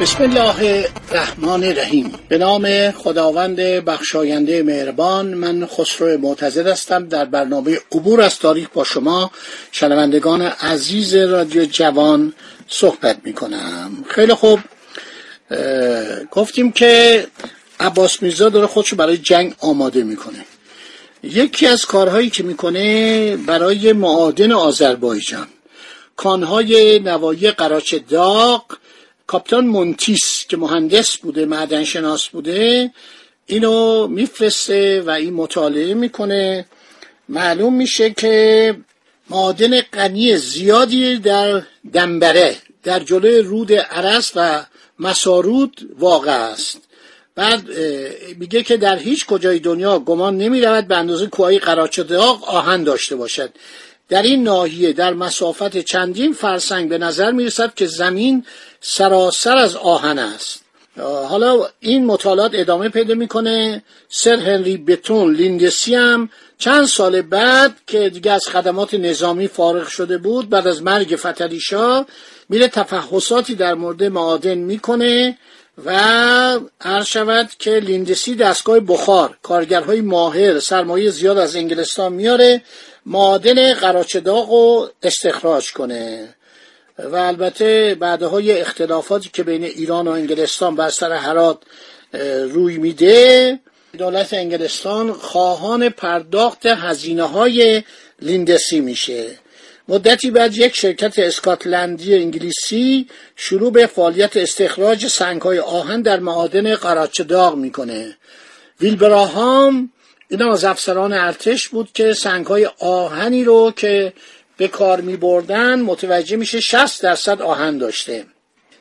بسم الله الرحمن الرحیم. به نام خداوند بخشاینده مهربان من خسرو معتزد هستم. در برنامه عبور از تاریخ با شما شنوندگان عزیز رادیو جوان صحبت می کنم خیلی خوب. گفتیم که عباس میرزا داره خودشو برای جنگ آماده می‌کنه. یکی از کارهایی که می‌کنه برای معادن آذربایجان. کانهای نوایی قراچ داغ کاپیتان مونتیس که مهندس بوده معدن شناس بوده اینو میفرسته و این مطالعه می‌کنه. معلوم میشه که معادن غنی زیادی در دنبره در جلوی رود عرس و مسارود واقع است. بعد میگه که در هیچ کجای دنیا گمان نمی رود به اندازه کوههای قراچ داغ آهن داشته باشد. در این ناحیه در مسافت چندین فرسنگ به نظر می رسد که زمین سراسر از آهن است. حالا این مطالعات ادامه پیدا می‌کنه سر هنری بتون لیندسی هم چند سال بعد که دیگه از خدمات نظامی فارغ شده بود بعد از مرگ فتلیشا میره تفحصاتی در مورد معادن می‌کنه و عرض شود که لیندسی دستگاه بخار کارگرهای ماهر سرمایه زیاد از انگلستان میاره معادن قراچداغ رو استخراج کنه. و البته بعدهای اختلافاتی که بین ایران و انگلستان بر سر حرات روی میده دولت انگلستان خواهان پرداخت هزینه های لیندسی میشه. مدتی بعد یک شرکت اسکاتلندی انگلیسی شروع به فعالیت استخراج سنگ های آهن در معادن قراچه داغ می‌کنه. ویلبراهام این از افسران ارتش بود که سنگ های آهنی رو که به کار می بردن متوجه میشه 60 درصد آهن داشته.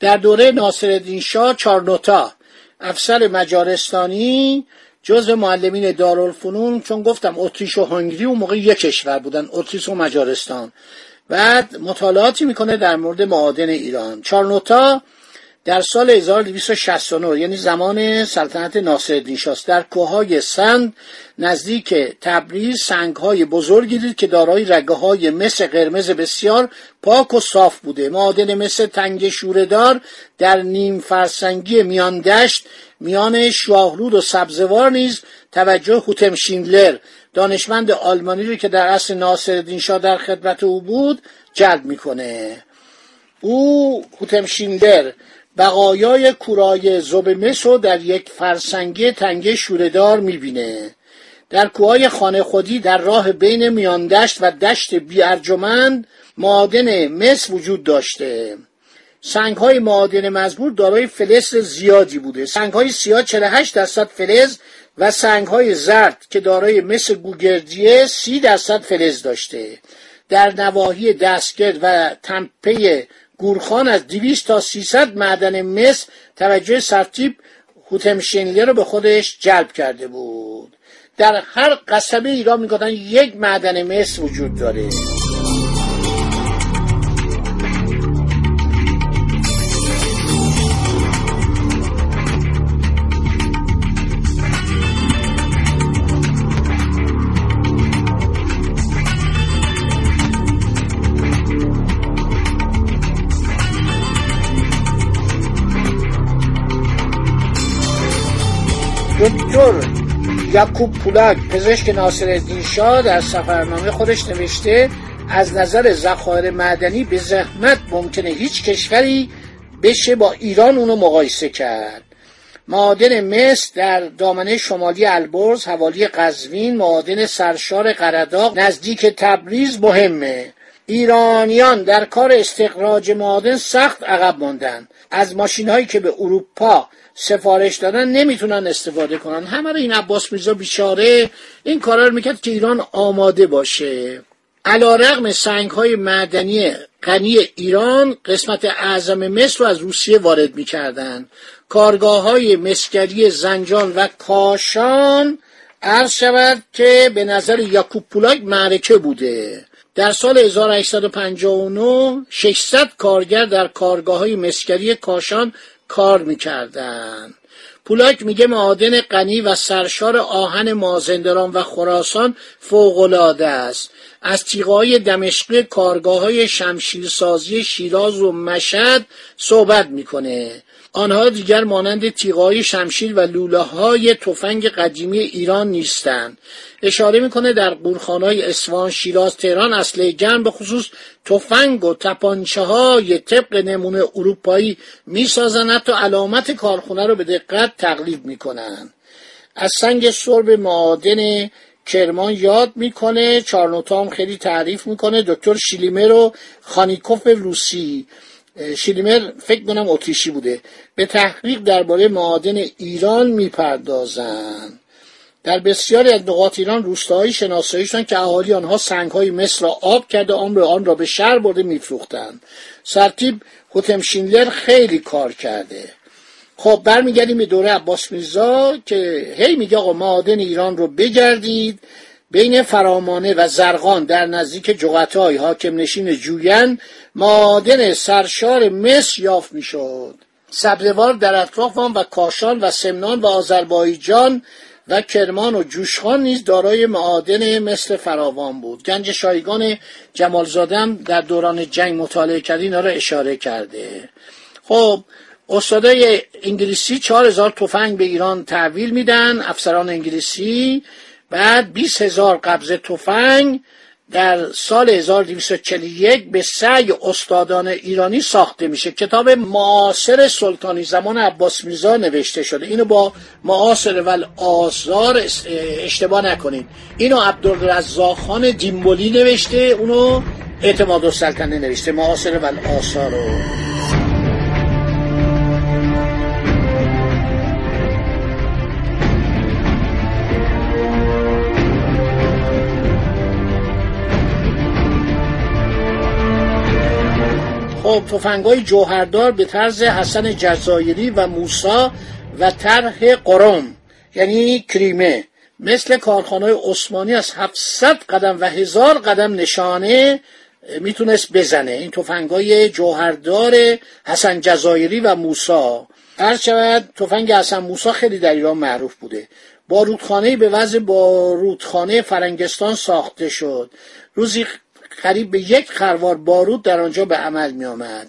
در دوره ناصرالدین شاه چارنوتا افسر مجارستانی جزء معلمین دارالفنون چون گفتم اتریش و هنگری اون موقع یک کشور بودن اتریش و مجارستان. بعد مطالعاتی می‌کنه در مورد معادن ایران. چارنوتا در سال 1269 یعنی زمان سلطنت ناصرالدین شاه در کوههای سند نزدیک تبریز سنگهای بزرگی دید که دارای رگه های مس قرمز بسیار پاک و صاف بوده. معادن مس تنگ شوردار در نیم فرسنگی میان دشت میان شاهرود و سبزوار نیز توجه هوتم شیندلر دانشمند آلمانی رو که در اصل ناصرالدین شاه در خدمت او بود جلب می‌کنه. او هوتم شیندلر بقایای کورای مس رو در یک فرسنگی تنگه شوردار می‌بینه. در کوهای خانه خودی در راه بین میاندشت و دشت بیارجمند معادن مس وجود داشته. سنگ های معادن مزبور دارای فلز زیادی بوده. سنگ های سیاه 48 درصد فلز و سنگ های زرد که دارای مس گوگردیه 30 درصد فلز داشته. در نواحی دستگرد و تمپه گورخان از 200 تا 300 معدن مس توجه سرتیب هوتم رو به خودش جلب کرده بود. در هر قصبه ایران می‌گفتن یک معدن مس وجود داره. یعقوب پولک پزشک ناصر شاه در سفرنامه خودش نوشته از نظر ذخایر معدنی به زحمت ممکنه هیچ کشوری بشه با ایران اونو مقایسه کرد. معادن مس در دامنه شمالی البرز حوالی قزوین معادن سرشار قرداق نزدیک تبریز مهمه. ایرانیان در کار استخراج معادن سخت عقب ماندن از ماشین هایی که به اروپا سفارش دادن نمی‌تونن استفاده کنن. همه رو این عباس میرزا بیچاره این کارا رو می‌کرد که ایران آماده باشه. علا رقم سنگ های معدنی غنی ایران قسمت اعظم مصر رو از روسیه وارد می‌کردند کارگاه های مسکری زنجان و کاشان عرض شود که به نظر یاکوب پولاک معرکه بوده. در سال 1859 600 کارگر در کارگاه های مسکری کاشان کار می‌کردند. پولاک میگه معادن غنی و سرشار آهن مازندران و خراسان فوقالعاده است. از تیغای دمشقی کارگاه های شمشیرسازی شیراز و مشد صحبت می‌کنه. آنها دیگر مانند تیغای شمشیر و لوله های تفنگ قدیمی ایران نیستند. اشاره می‌کنه در قورخانهای اصفهان شیراز تهران اصله گرم به خصوص تفنگ و تپانچه های طبق نمونه اروپایی می‌سازند حتی علامت کارخونه رو به دقت تقلید می‌کنند. از سنگ سرب معادن کرمان یاد می‌کنه چارنوتام خیلی تعریف می‌کنه دکتر شیلیمر و خانیکوف روسی. شیلیمر فکر کنم اتریشی بوده. به تحقیق درباره معادن ایران می‌پردازند. در بسیاری از نقاط ایران روستاهایی شناسایی شدن که اهالی آنها سنگهای مصر را آب کرده آن آن را به شهر برده میفروختند. سرتیب هوتم شینلر خیلی کار کرده. خب برمیگردیم به دوره عباس میرزا که هی میگه آقا معادن ایران رو بگردید. بین فرامانه و زرقان در نزدیک جغتای حاکم نشین جوین معادن سرشار مصر یافت می‌شد. سبزوار در اطراف آن و کاشان و سمنان و آذربایجان و کرمان و جوشخان نیز دارای معادن مثل فراوان بود. گنج شایگان جمالزادم در دوران جنگ مطالعه کرد اینا را اشاره کرده. خب استادای انگلیسی چهار هزار تفنگ به ایران تحویل میدن افسران انگلیسی بعد 20 هزار قبضه تفنگ در سال 1241 به سعی استادان ایرانی ساخته میشه. کتاب معاصر سلطانی زمان عباس میرزا نوشته شده. اینو با معاصر ول آزار اشتباه نکنید. اینو عبدالرزاق خان دیمبولی نوشته. اونو اعتماد السلطنه نوشته. معاصر ول آثار رو. خب تفنگای جوهردار به طرز حسن جزایری و موسا و طرح قرم یعنی کریمه مثل کارخانه عثمانی از 700 قدم و هزار قدم نشانه می‌تونست بزنه. این تفنگای جوهردار حسن جزایری و موسا هر شود تفنگ حسن موسا خیلی در ایران معروف بوده. بارودخانه به وضع بارودخانه فرنگستان ساخته شد. روزی قریب به یک خروار بارود در آنجا به عمل می آمد.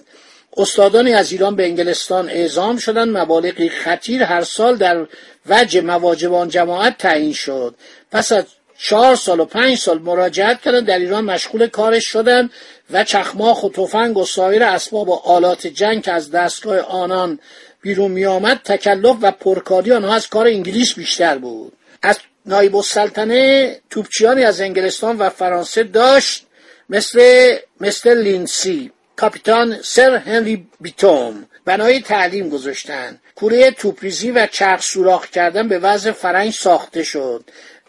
استادانی از ایران به انگلستان اعزام شدند. مبالغی خطیر هر سال در وجه مواجب آن جماعت تعیین شد. پس از چهار سال و پنج سال مراجعت کردن در ایران مشغول کارش شدند و چخماخ و تفنگ و سایر اسباب و آلات جنگ که از دستگاه آنان بیرون می آمد تکلف و پرکاری آنها از کار انگلیس بیشتر بود. از نایب السلطنه توپچیانی از انگلستان و فرانسه داشت مثل مثل لیندسی. کاپیتان سر هنری بیتون. بنای تعلیم گذاشتن. کوره توپ‌ریزی و چرخ سوراخ کردن به وضع فرنگ ساخته شد.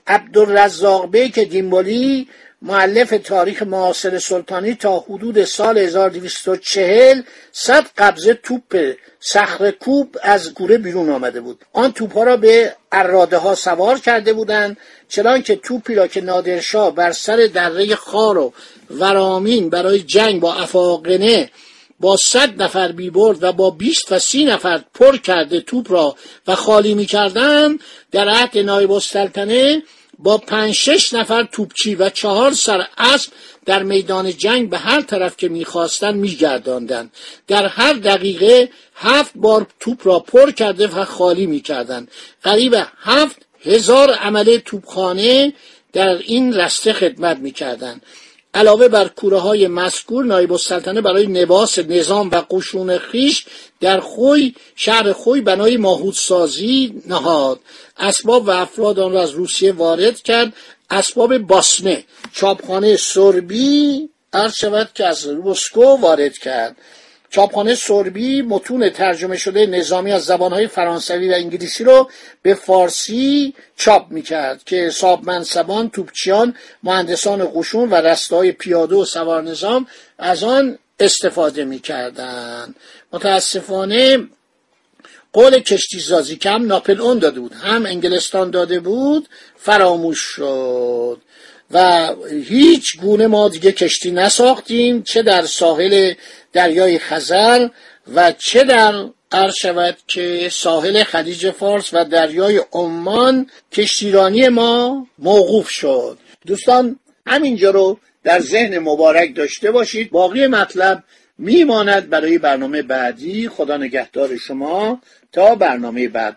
عبدالرزاق بیک دنبلی مؤلف تاریخ معاصر سلطانی تا حدود سال 1240 صد قبضه توپ صخره کوب از کوره بیرون آمده بود. آن توپ را به عراده ها سوار کرده بودند چنان که توپی را که نادرشاه بر سر دره خار و ورامین برای جنگ با افاقنه با صد نفر بی برد و با بیست و سی نفر پر کرده توپ را و خالی می کردن در عهد نایب السلطنه با پنج شش نفر توپچی و چهار سر اسب در میدان جنگ به هر طرف که می‌خواستند میگرداندند در هر دقیقه هفت بار توپ را پر کرده و خالی می‌کردند قریب هفت هزار عمله توپخانه در این رسته خدمت می‌کردند علاوه بر کوره های مذکور نایب السلطنه برای نباس نظام و قشون خیش در خوی شهر خوی بنای ماهود سازی نهاد. اسباب و افراد آن را از روسیه وارد کرد. اسباب باسمه. چاپخانه سربی عرض شود که از مسکو وارد کرد. چاپخانه سربی متون ترجمه شده نظامی از زبانهای فرانسوی و انگلیسی رو به فارسی چاپ می‌کرد که صاحب منصبان توپچیان مهندسان قشون و رستهای پیاده و سوار نظام از آن استفاده می‌کردن متاسفانه قول کشتی سازی که هم ناپل اون داده بود. هم انگلستان داده بود فراموش شد. و هیچ گونه ما دیگه کشتی نساختیم چه در ساحل دریای خزر و چه در قرار شود که ساحل خلیج فارس و دریای عمان کشتیرانی ما موقوف شد. دوستان همینجا رو در ذهن مبارک داشته باشید. باقی مطلب میماند برای برنامه بعدی. خدا نگهدار شما. تا برنامه بعد.